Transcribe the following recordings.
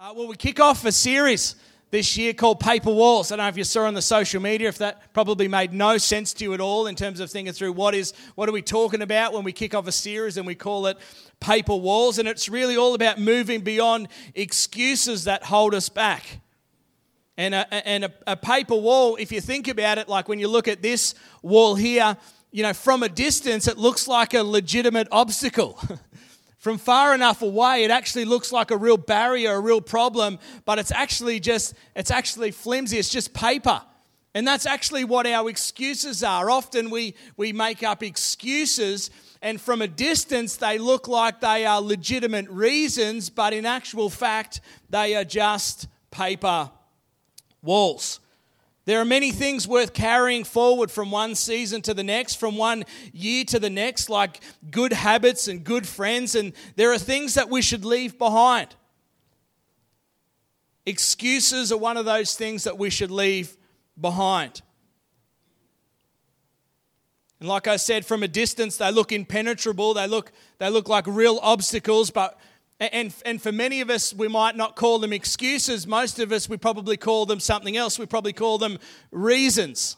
Uh, well, we kick off a series this year called Paper Walls. I don't know if you saw on the social media, if that probably made no sense to you at all in terms of thinking through what is what are we talking about when we kick off a series and we call it Paper Walls. And it's really all about moving beyond excuses that hold us back. And a, and a, a paper wall, if you think about it, like when you look at this wall here, you know, from a distance, it looks like a legitimate obstacle. From far enough away, it actually looks like a real barrier, a real problem, but it's actually just, it's actually flimsy. It's just paper. And that's actually what our excuses are. Often we, we make up excuses, and from a distance, they look like they are legitimate reasons, but in actual fact, they are just paper walls. There are many things worth carrying forward from one season to the next, from one year to the next, like good habits and good friends, and there are things that we should leave behind. Excuses are one of those things that we should leave behind. And like I said, from a distance, they look impenetrable, they look, they look like real obstacles, but and, and for many of us, we might not call them excuses. Most of us, we probably call them something else. We probably call them reasons.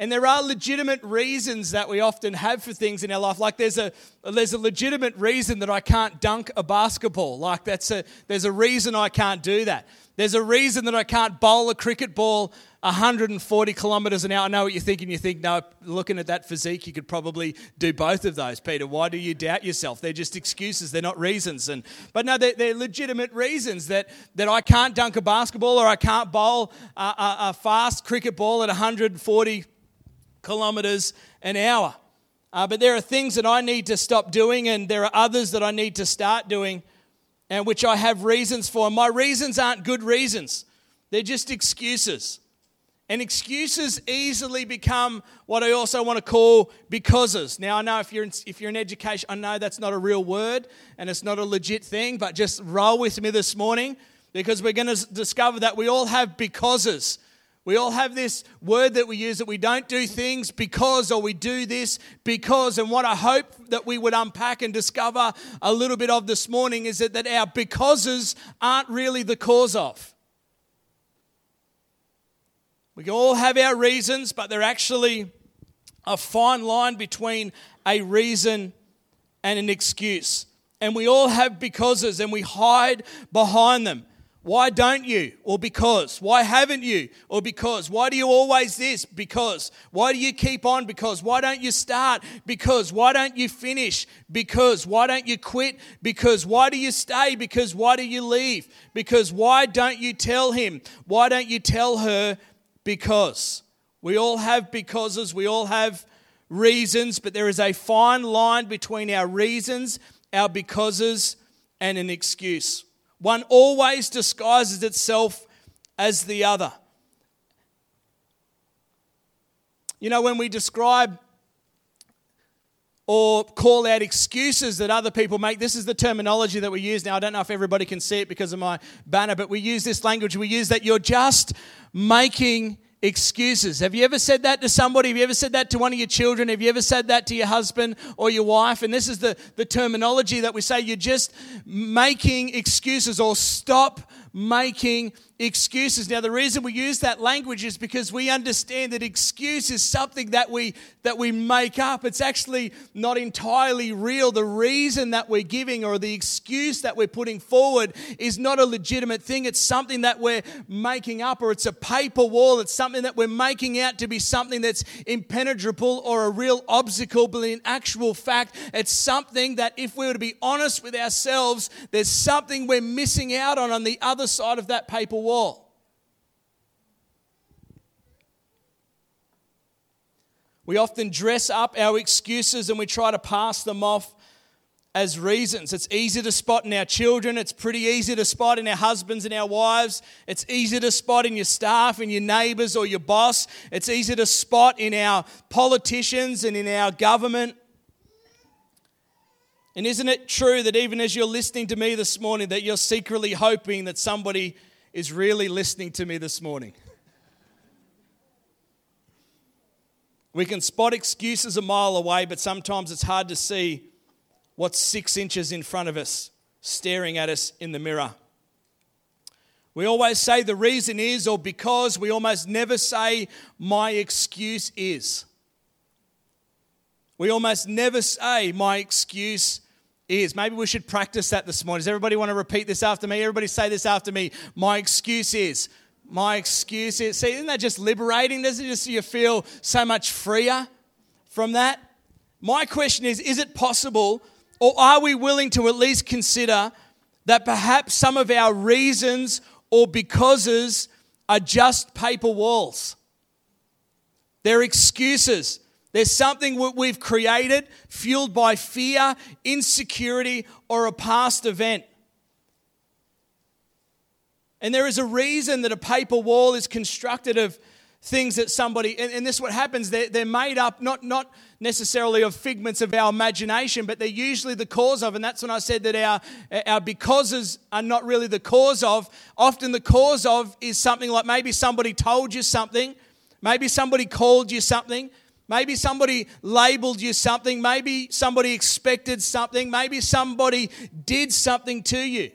And there are legitimate reasons that we often have for things in our life. Like there's a, there's a legitimate reason that I can't dunk a basketball. Like that's a, there's a reason I can't do that. There's a reason that I can't bowl a cricket ball 140 kilometers an hour. I know what you're thinking. You think, no, looking at that physique, you could probably do both of those, Peter. Why do you doubt yourself? They're just excuses. They're not reasons. And but no, they're, they're legitimate reasons that that I can't dunk a basketball or I can't bowl a, a, a fast cricket ball at 140 kilometers an hour. Uh, but there are things that I need to stop doing, and there are others that I need to start doing, and which I have reasons for. And my reasons aren't good reasons; they're just excuses. And excuses easily become what I also want to call becauses. Now, I know if you're in, if you're in education, I know that's not a real word and it's not a legit thing, but just roll with me this morning because we're going to discover that we all have becauses. We all have this word that we use that we don't do things because, or we do this because. And what I hope that we would unpack and discover a little bit of this morning is that, that our becauses aren't really the cause of. We can all have our reasons, but they're actually a fine line between a reason and an excuse. And we all have becauses and we hide behind them. Why don't you? Or because. Why haven't you? Or because. Why do you always this? Because. Why do you keep on? Because. Why don't you start? Because. Why don't you finish? Because. Why don't you quit? Because. Why do you stay? Because. Why do you leave? Because. Why don't you tell him? Why don't you tell her? Because. We all have becauses, we all have reasons, but there is a fine line between our reasons, our becauses, and an excuse. One always disguises itself as the other. You know, when we describe or call out excuses that other people make. This is the terminology that we use now. I don't know if everybody can see it because of my banner, but we use this language. We use that you're just making excuses. Have you ever said that to somebody? Have you ever said that to one of your children? Have you ever said that to your husband or your wife? And this is the, the terminology that we say you're just making excuses or stop making excuses. Now, the reason we use that language is because we understand that excuse is something that we that we make up. It's actually not entirely real. The reason that we're giving or the excuse that we're putting forward is not a legitimate thing. It's something that we're making up, or it's a paper wall. It's something that we're making out to be something that's impenetrable or a real obstacle. But in actual fact, it's something that if we were to be honest with ourselves, there's something we're missing out on on the other side of that paper wall wall. We often dress up our excuses and we try to pass them off as reasons. It's easy to spot in our children. It's pretty easy to spot in our husbands and our wives. It's easy to spot in your staff and your neighbors or your boss. It's easy to spot in our politicians and in our government. And isn't it true that even as you're listening to me this morning, that you're secretly hoping that somebody is really listening to me this morning. We can spot excuses a mile away, but sometimes it's hard to see what's six inches in front of us, staring at us in the mirror. We always say the reason is or because. We almost never say my excuse is. We almost never say my excuse is. Maybe we should practice that this morning. Does everybody want to repeat this after me? Everybody say this after me. My excuse is. My excuse is. See, isn't that just liberating? Doesn't it just you feel so much freer from that? My question is is it possible, or are we willing to at least consider that perhaps some of our reasons or becauses are just paper walls? They're excuses. There's something we've created fueled by fear, insecurity, or a past event. And there is a reason that a paper wall is constructed of things that somebody, and, and this is what happens, they're, they're made up not, not necessarily of figments of our imagination, but they're usually the cause of, and that's when I said that our, our becauses are not really the cause of. Often the cause of is something like maybe somebody told you something, maybe somebody called you something, Maybe somebody labeled you something. Maybe somebody expected something. Maybe somebody did something to you.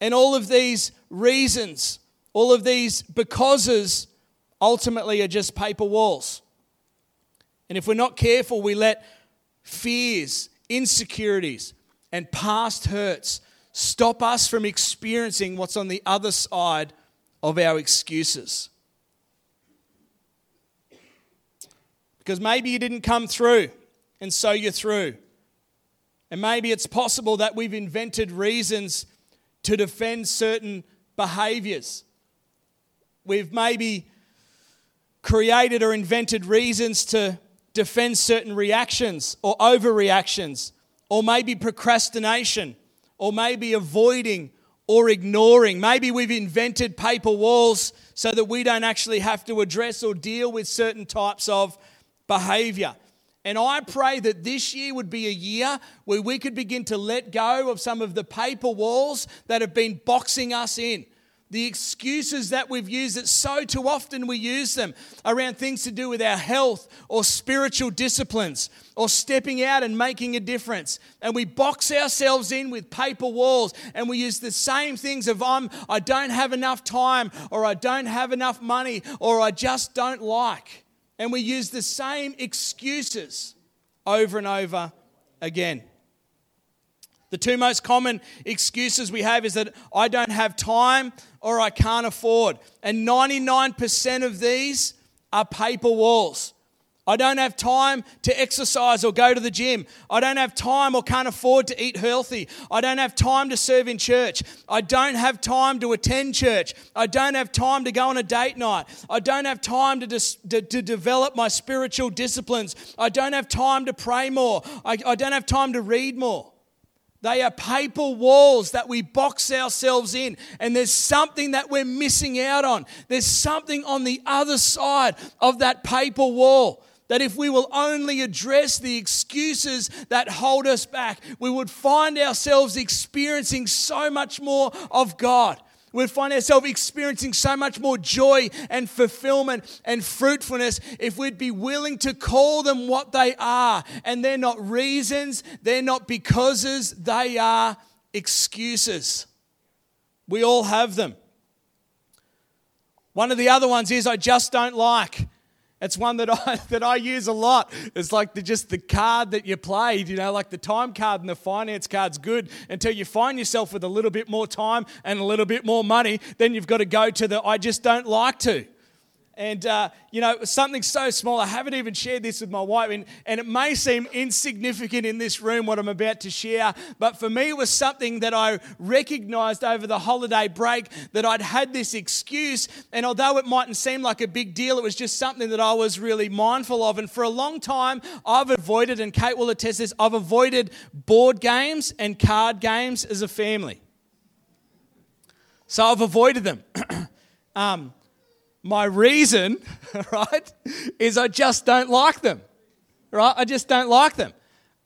And all of these reasons, all of these becauses, ultimately are just paper walls. And if we're not careful, we let fears, insecurities, and past hurts stop us from experiencing what's on the other side of our excuses. Because maybe you didn't come through, and so you're through. And maybe it's possible that we've invented reasons to defend certain behaviors. We've maybe created or invented reasons to defend certain reactions or overreactions, or maybe procrastination, or maybe avoiding or ignoring. Maybe we've invented paper walls so that we don't actually have to address or deal with certain types of behavior. And I pray that this year would be a year where we could begin to let go of some of the paper walls that have been boxing us in. The excuses that we've used, that so too often we use them around things to do with our health or spiritual disciplines or stepping out and making a difference. And we box ourselves in with paper walls and we use the same things of I'm, I don't have enough time or I don't have enough money or I just don't like. And we use the same excuses over and over again. The two most common excuses we have is that I don't have time or I can't afford. And 99% of these are paper walls. I don't have time to exercise or go to the gym. I don't have time or can't afford to eat healthy. I don't have time to serve in church. I don't have time to attend church. I don't have time to go on a date night. I don't have time to, dis- to, to, develop my spiritual disciplines. I don't have time to pray more. I, I don't have time to read more. They are paper walls that we box ourselves in, and there's something that we're missing out on. There's something on the other side of that paper wall that if we will only address the excuses that hold us back, we would find ourselves experiencing so much more of God. We'd find ourselves experiencing so much more joy and fulfillment and fruitfulness if we'd be willing to call them what they are. And they're not reasons, they're not becauses, they are excuses. We all have them. One of the other ones is I just don't like. It's one that I that I use a lot. It's like the, just the card that you played, you know, like the time card and the finance card's good until you find yourself with a little bit more time and a little bit more money. Then you've got to go to the I just don't like to. And, uh, you know, something so small, I haven't even shared this with my wife, and, and it may seem insignificant in this room what I'm about to share, but for me, it was something that I recognized over the holiday break that I'd had this excuse. And although it mightn't seem like a big deal, it was just something that I was really mindful of. And for a long time, I've avoided, and Kate will attest this, I've avoided board games and card games as a family. So I've avoided them. um, my reason, right, is I just don't like them. Right? I just don't like them.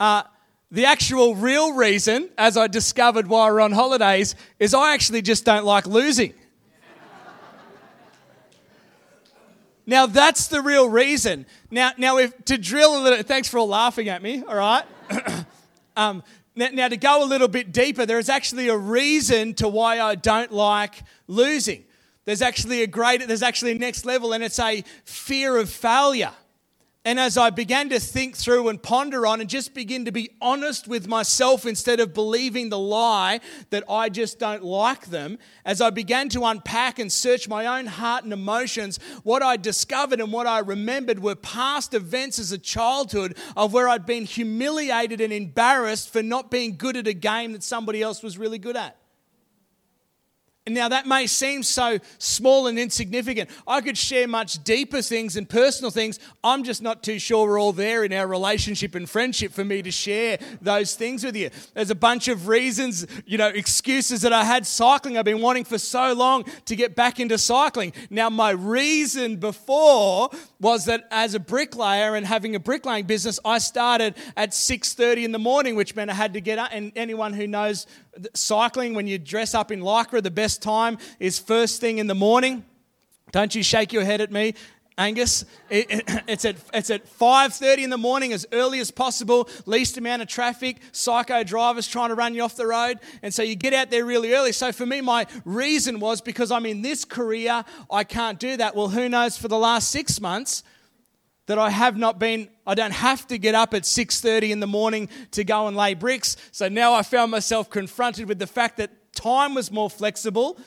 Uh, the actual real reason, as I discovered while we we're on holidays, is I actually just don't like losing. now that's the real reason. Now, now if to drill a little, thanks for all laughing at me. All right. um, Now, now, to go a little bit deeper, there is actually a reason to why I don't like losing. There's actually a great, there's actually a next level, and it's a fear of failure. And as I began to think through and ponder on and just begin to be honest with myself instead of believing the lie that I just don't like them, as I began to unpack and search my own heart and emotions, what I discovered and what I remembered were past events as a childhood of where I'd been humiliated and embarrassed for not being good at a game that somebody else was really good at. And now, that may seem so small and insignificant. I could share much deeper things and personal things. I'm just not too sure we're all there in our relationship and friendship for me to share those things with you. There's a bunch of reasons, you know, excuses that I had cycling. I've been wanting for so long to get back into cycling. Now, my reason before was that as a bricklayer and having a bricklaying business, I started at 6:30 in the morning, which meant I had to get up. And anyone who knows cycling, when you dress up in lycra, the best time is first thing in the morning. Don't you shake your head at me. Angus, it, it, it's at it's at 5:30 in the morning, as early as possible. Least amount of traffic, psycho drivers trying to run you off the road, and so you get out there really early. So for me, my reason was because I'm in this career, I can't do that. Well, who knows? For the last six months, that I have not been I don't have to get up at 6:30 in the morning to go and lay bricks. So now I found myself confronted with the fact that time was more flexible.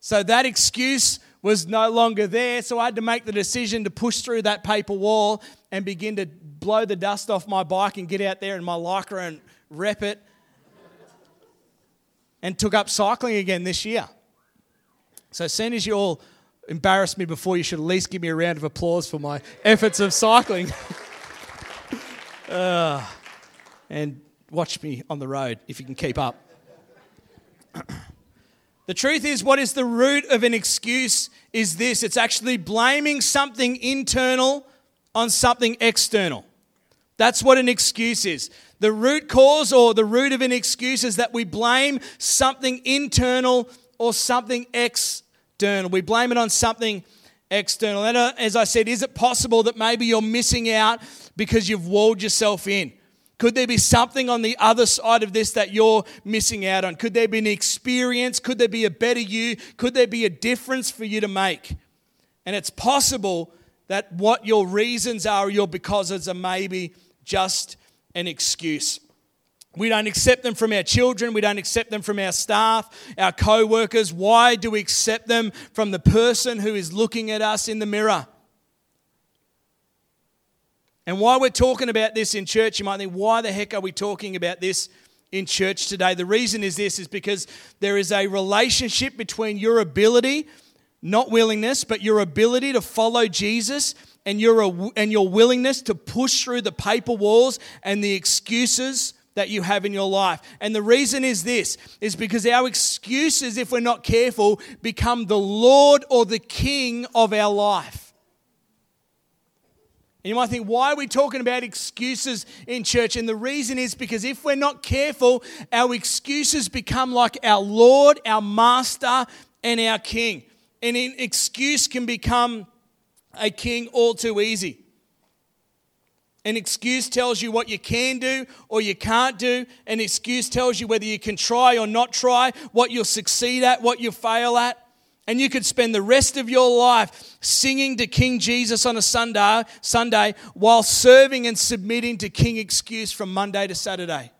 So that excuse was no longer there. So I had to make the decision to push through that paper wall and begin to blow the dust off my bike and get out there in my lycra and rep it. And took up cycling again this year. So as soon as you all embarrassed me before, you should at least give me a round of applause for my efforts of cycling. uh, and watch me on the road if you can keep up. the truth is, what is the root of an excuse is this it's actually blaming something internal on something external. That's what an excuse is. The root cause or the root of an excuse is that we blame something internal or something external external. We blame it on something external. And uh, as I said, is it possible that maybe you're missing out because you've walled yourself in? Could there be something on the other side of this that you're missing out on? Could there be an experience? Could there be a better you? Could there be a difference for you to make? And it's possible that what your reasons are, your becauses are maybe just an excuse. We don't accept them from our children. We don't accept them from our staff, our co workers. Why do we accept them from the person who is looking at us in the mirror? And why we're talking about this in church, you might think, why the heck are we talking about this in church today? The reason is this is because there is a relationship between your ability, not willingness, but your ability to follow Jesus and your, and your willingness to push through the paper walls and the excuses that you have in your life. And the reason is this is because our excuses, if we're not careful, become the Lord or the King of our life. And you might think, why are we talking about excuses in church? And the reason is because if we're not careful, our excuses become like our Lord, our Master, and our King. And an excuse can become a king all too easy. An excuse tells you what you can do or you can't do. An excuse tells you whether you can try or not try, what you'll succeed at, what you'll fail at. And you could spend the rest of your life singing to King Jesus on a Sunday, Sunday while serving and submitting to King Excuse from Monday to Saturday.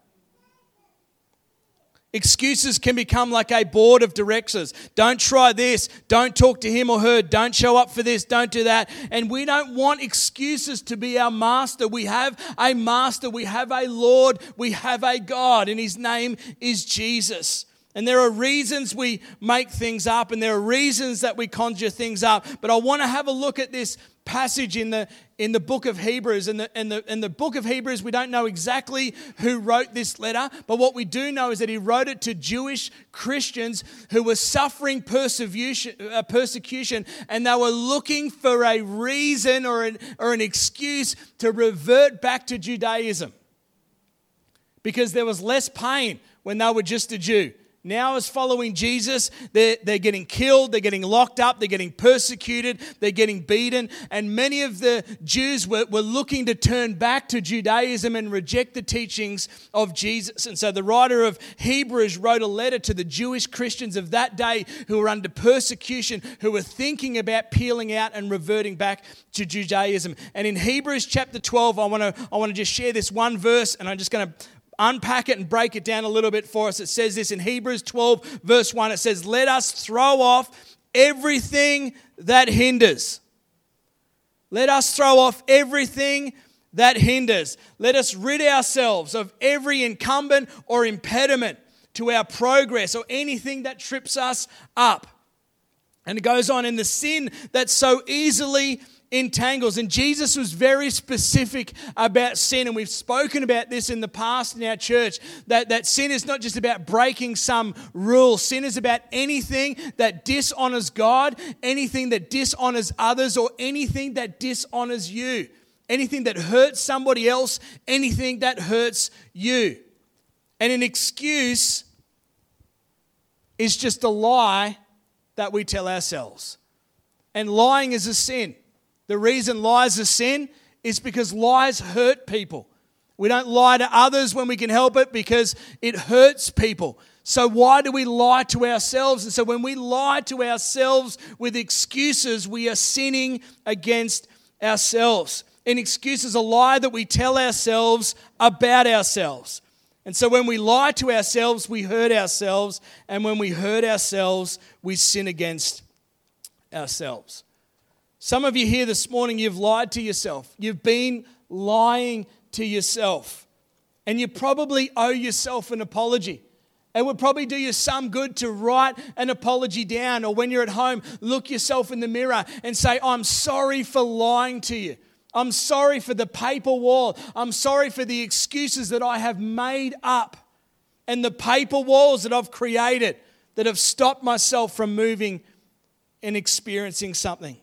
Excuses can become like a board of directors. Don't try this. Don't talk to him or her. Don't show up for this. Don't do that. And we don't want excuses to be our master. We have a master. We have a Lord. We have a God, and his name is Jesus. And there are reasons we make things up, and there are reasons that we conjure things up. But I want to have a look at this passage in the, in the book of Hebrews. In the, in, the, in the book of Hebrews, we don't know exactly who wrote this letter, but what we do know is that he wrote it to Jewish Christians who were suffering persecution, uh, persecution and they were looking for a reason or an, or an excuse to revert back to Judaism because there was less pain when they were just a Jew. Now as following Jesus, they're, they're getting killed, they're getting locked up, they're getting persecuted, they're getting beaten. And many of the Jews were, were looking to turn back to Judaism and reject the teachings of Jesus. And so the writer of Hebrews wrote a letter to the Jewish Christians of that day who were under persecution, who were thinking about peeling out and reverting back to Judaism. And in Hebrews chapter 12, I want to I want to just share this one verse, and I'm just going to unpack it and break it down a little bit for us. It says this in Hebrews 12, verse 1. It says, Let us throw off everything that hinders. Let us throw off everything that hinders. Let us rid ourselves of every incumbent or impediment to our progress or anything that trips us up. And it goes on in the sin that so easily entangles. And Jesus was very specific about sin. And we've spoken about this in the past in our church that, that sin is not just about breaking some rule, sin is about anything that dishonors God, anything that dishonors others, or anything that dishonors you. Anything that hurts somebody else, anything that hurts you. And an excuse is just a lie that we tell ourselves. And lying is a sin. The reason lies are sin is because lies hurt people. We don't lie to others when we can help it because it hurts people. So, why do we lie to ourselves? And so, when we lie to ourselves with excuses, we are sinning against ourselves. An excuse is a lie that we tell ourselves about ourselves. And so, when we lie to ourselves, we hurt ourselves. And when we hurt ourselves, we sin against ourselves. Some of you here this morning, you've lied to yourself. You've been lying to yourself. And you probably owe yourself an apology. It would probably do you some good to write an apology down, or when you're at home, look yourself in the mirror and say, I'm sorry for lying to you. I'm sorry for the paper wall. I'm sorry for the excuses that I have made up and the paper walls that I've created that have stopped myself from moving and experiencing something.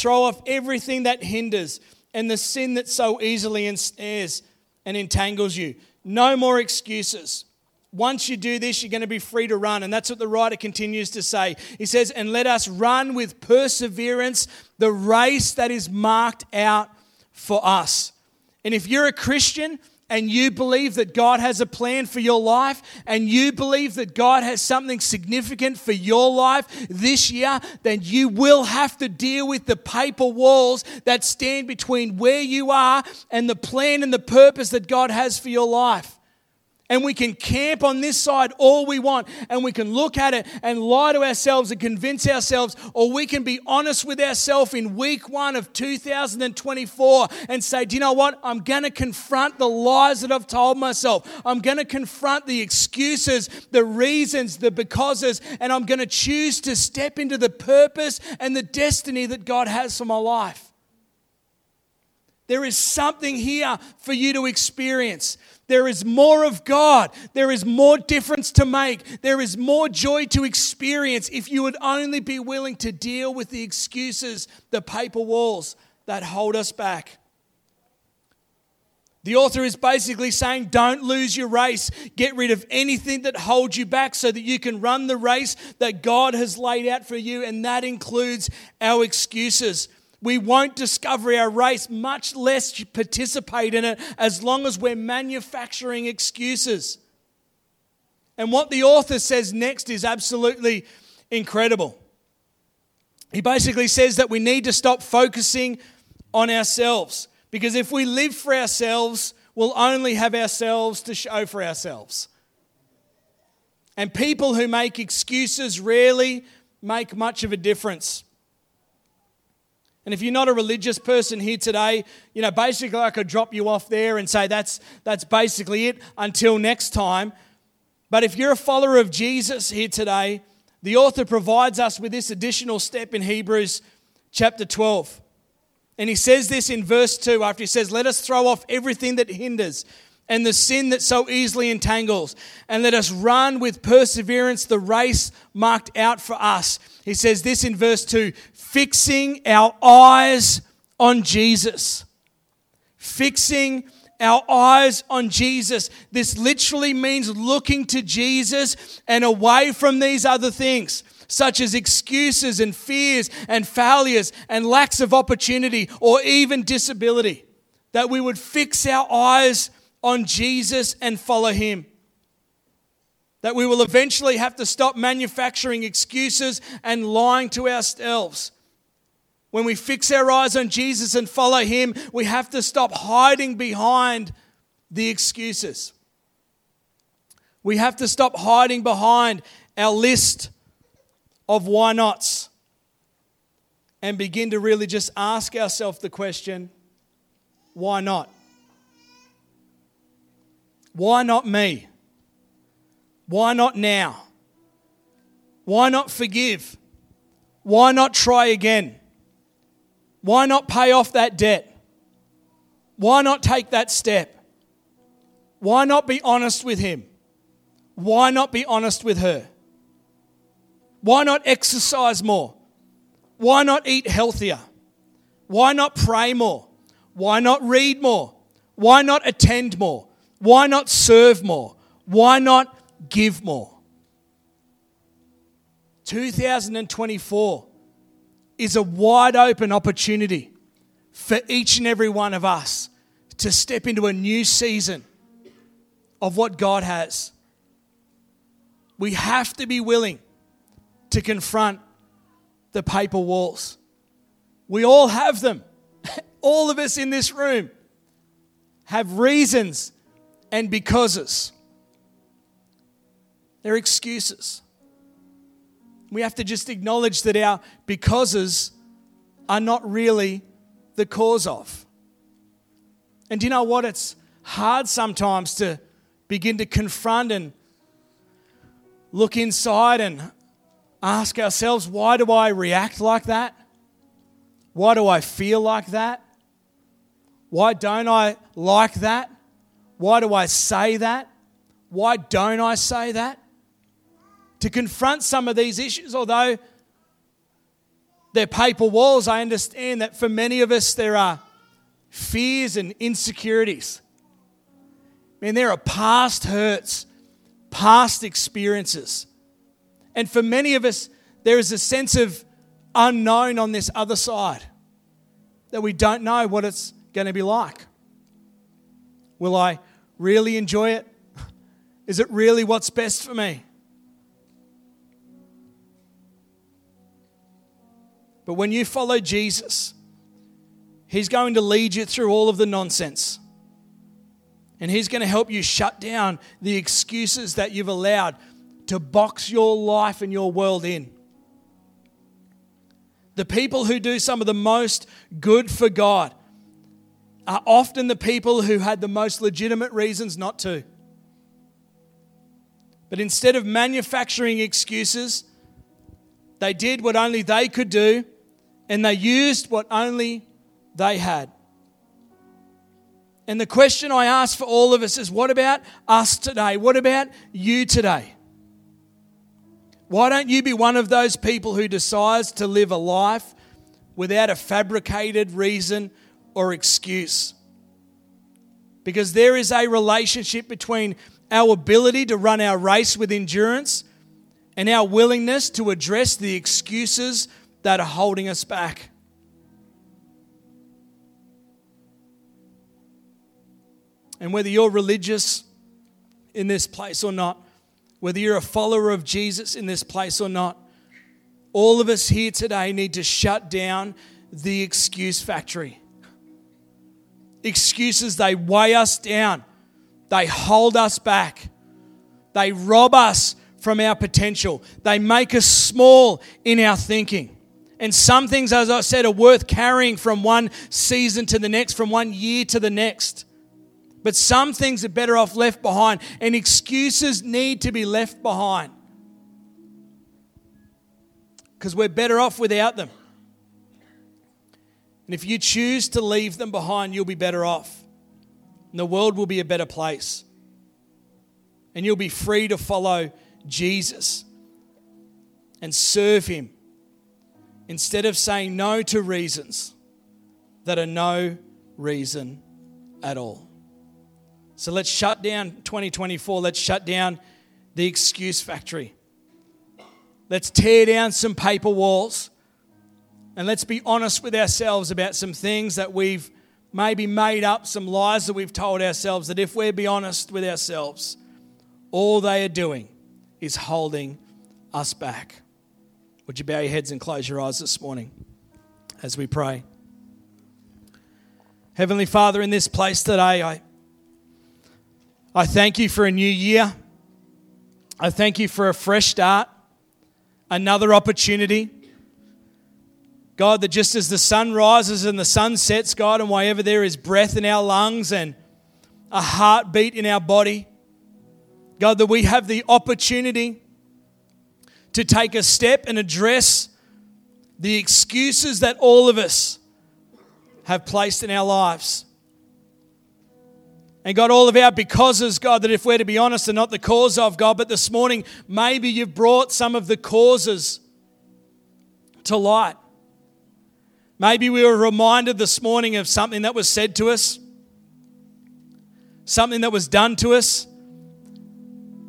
Throw off everything that hinders and the sin that so easily ensnares and entangles you. No more excuses. Once you do this, you're going to be free to run. And that's what the writer continues to say. He says, And let us run with perseverance the race that is marked out for us. And if you're a Christian, and you believe that God has a plan for your life and you believe that God has something significant for your life this year, then you will have to deal with the paper walls that stand between where you are and the plan and the purpose that God has for your life and we can camp on this side all we want and we can look at it and lie to ourselves and convince ourselves, or we can be honest with ourselves in week one of 2024 and say, Do you know what? I'm going to confront the lies that I've told myself. I'm going to confront the excuses, the reasons, the becauses, and I'm going to choose to step into the purpose and the destiny that God has for my life. There is something here for you to experience. There is more of God. There is more difference to make. There is more joy to experience if you would only be willing to deal with the excuses, the paper walls that hold us back. The author is basically saying, don't lose your race. Get rid of anything that holds you back so that you can run the race that God has laid out for you, and that includes our excuses. We won't discover our race, much less participate in it, as long as we're manufacturing excuses. And what the author says next is absolutely incredible. He basically says that we need to stop focusing on ourselves because if we live for ourselves, we'll only have ourselves to show for ourselves. And people who make excuses rarely make much of a difference. And if you're not a religious person here today, you know, basically I could drop you off there and say that's, that's basically it until next time. But if you're a follower of Jesus here today, the author provides us with this additional step in Hebrews chapter 12. And he says this in verse 2 after he says, Let us throw off everything that hinders and the sin that so easily entangles, and let us run with perseverance the race marked out for us. He says this in verse 2 fixing our eyes on Jesus. Fixing our eyes on Jesus. This literally means looking to Jesus and away from these other things, such as excuses and fears and failures and lacks of opportunity or even disability. That we would fix our eyes on Jesus and follow Him. That we will eventually have to stop manufacturing excuses and lying to ourselves. When we fix our eyes on Jesus and follow Him, we have to stop hiding behind the excuses. We have to stop hiding behind our list of why nots and begin to really just ask ourselves the question why not? Why not me? Why not now? Why not forgive? Why not try again? Why not pay off that debt? Why not take that step? Why not be honest with him? Why not be honest with her? Why not exercise more? Why not eat healthier? Why not pray more? Why not read more? Why not attend more? Why not serve more? Why not give more? 2024 is a wide open opportunity for each and every one of us to step into a new season of what God has. We have to be willing to confront the paper walls. We all have them. All of us in this room have reasons and becauses. They're excuses. We have to just acknowledge that our becauses are not really the cause of. And you know what? It's hard sometimes to begin to confront and look inside and ask ourselves, why do I react like that? Why do I feel like that? Why don't I like that? Why do I say that? Why don't I say that? To confront some of these issues, although they're paper walls, I understand that for many of us there are fears and insecurities. I mean, there are past hurts, past experiences. And for many of us, there is a sense of unknown on this other side that we don't know what it's going to be like. Will I really enjoy it? Is it really what's best for me? But when you follow Jesus, He's going to lead you through all of the nonsense. And He's going to help you shut down the excuses that you've allowed to box your life and your world in. The people who do some of the most good for God are often the people who had the most legitimate reasons not to. But instead of manufacturing excuses, they did what only they could do and they used what only they had. And the question I ask for all of us is what about us today? What about you today? Why don't you be one of those people who decides to live a life without a fabricated reason or excuse? Because there is a relationship between our ability to run our race with endurance and our willingness to address the excuses that are holding us back. And whether you're religious in this place or not, whether you're a follower of Jesus in this place or not, all of us here today need to shut down the excuse factory. Excuses, they weigh us down, they hold us back, they rob us from our potential, they make us small in our thinking. And some things, as I said, are worth carrying from one season to the next, from one year to the next. But some things are better off left behind, and excuses need to be left behind. Because we're better off without them. And if you choose to leave them behind, you'll be better off. And the world will be a better place. And you'll be free to follow Jesus and serve Him instead of saying no to reasons that are no reason at all. So let's shut down 2024. Let's shut down the excuse factory. Let's tear down some paper walls. And let's be honest with ourselves about some things that we've maybe made up, some lies that we've told ourselves that if we're be honest with ourselves, all they are doing is holding us back. Would you bow your heads and close your eyes this morning as we pray? Heavenly Father, in this place today, I, I thank you for a new year. I thank you for a fresh start, another opportunity. God, that just as the sun rises and the sun sets, God, and wherever there is breath in our lungs and a heartbeat in our body, God, that we have the opportunity to take a step and address the excuses that all of us have placed in our lives. And God, all of our becauses, God, that if we're to be honest, are not the cause of God, but this morning, maybe you've brought some of the causes to light. Maybe we were reminded this morning of something that was said to us, something that was done to us,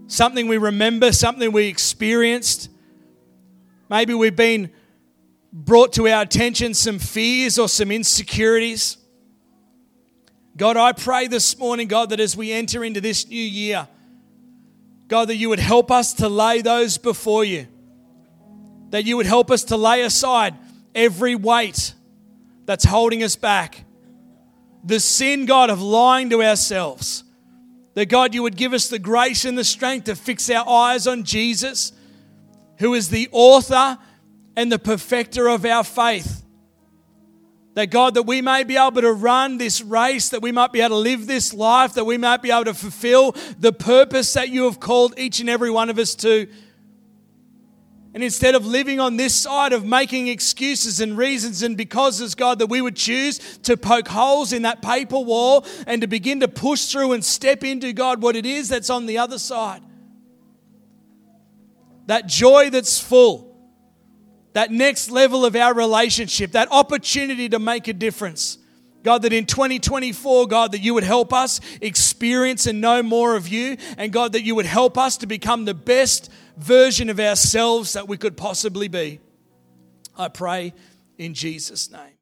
something we remember, something we experienced. Maybe we've been brought to our attention some fears or some insecurities. God, I pray this morning, God, that as we enter into this new year, God, that you would help us to lay those before you. That you would help us to lay aside every weight that's holding us back. The sin, God, of lying to ourselves. That, God, you would give us the grace and the strength to fix our eyes on Jesus, who is the author and the perfecter of our faith. That God, that we may be able to run this race, that we might be able to live this life, that we might be able to fulfill the purpose that you have called each and every one of us to. And instead of living on this side of making excuses and reasons and becauses, God, that we would choose to poke holes in that paper wall and to begin to push through and step into, God, what it is that's on the other side. That joy that's full that next level of our relationship, that opportunity to make a difference. God, that in 2024, God, that you would help us experience and know more of you. And God, that you would help us to become the best version of ourselves that we could possibly be. I pray in Jesus' name.